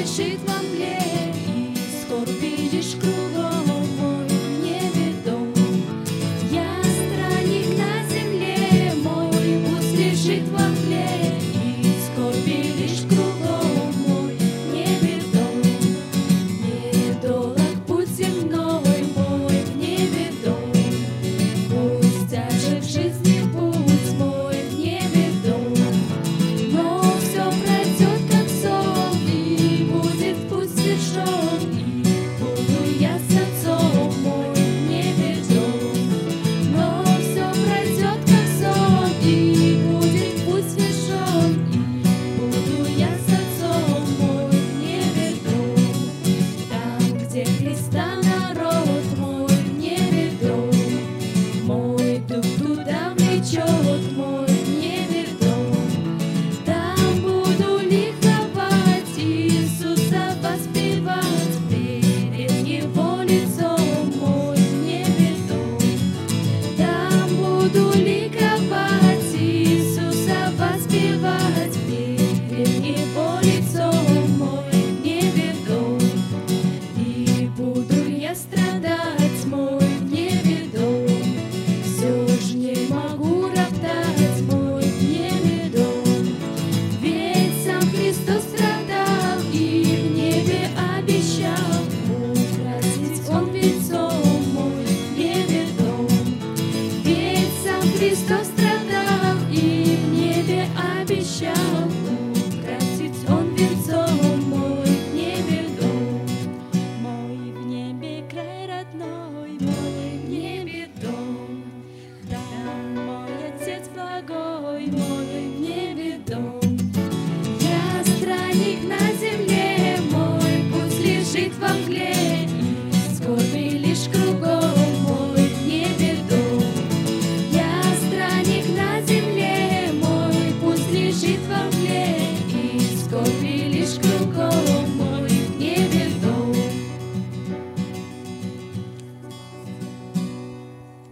спешит во мгле, и скоро видишь кругом мой небе дом. Я странник на земле, мой путь лежит во мгле. Христос страдал и в небе обещал украсить Он венцом мой в мой в небе край родной, мой в. Да, мой Отец благой, мой в. Я странник на земле, мой путь лежит во мгле. Abschied.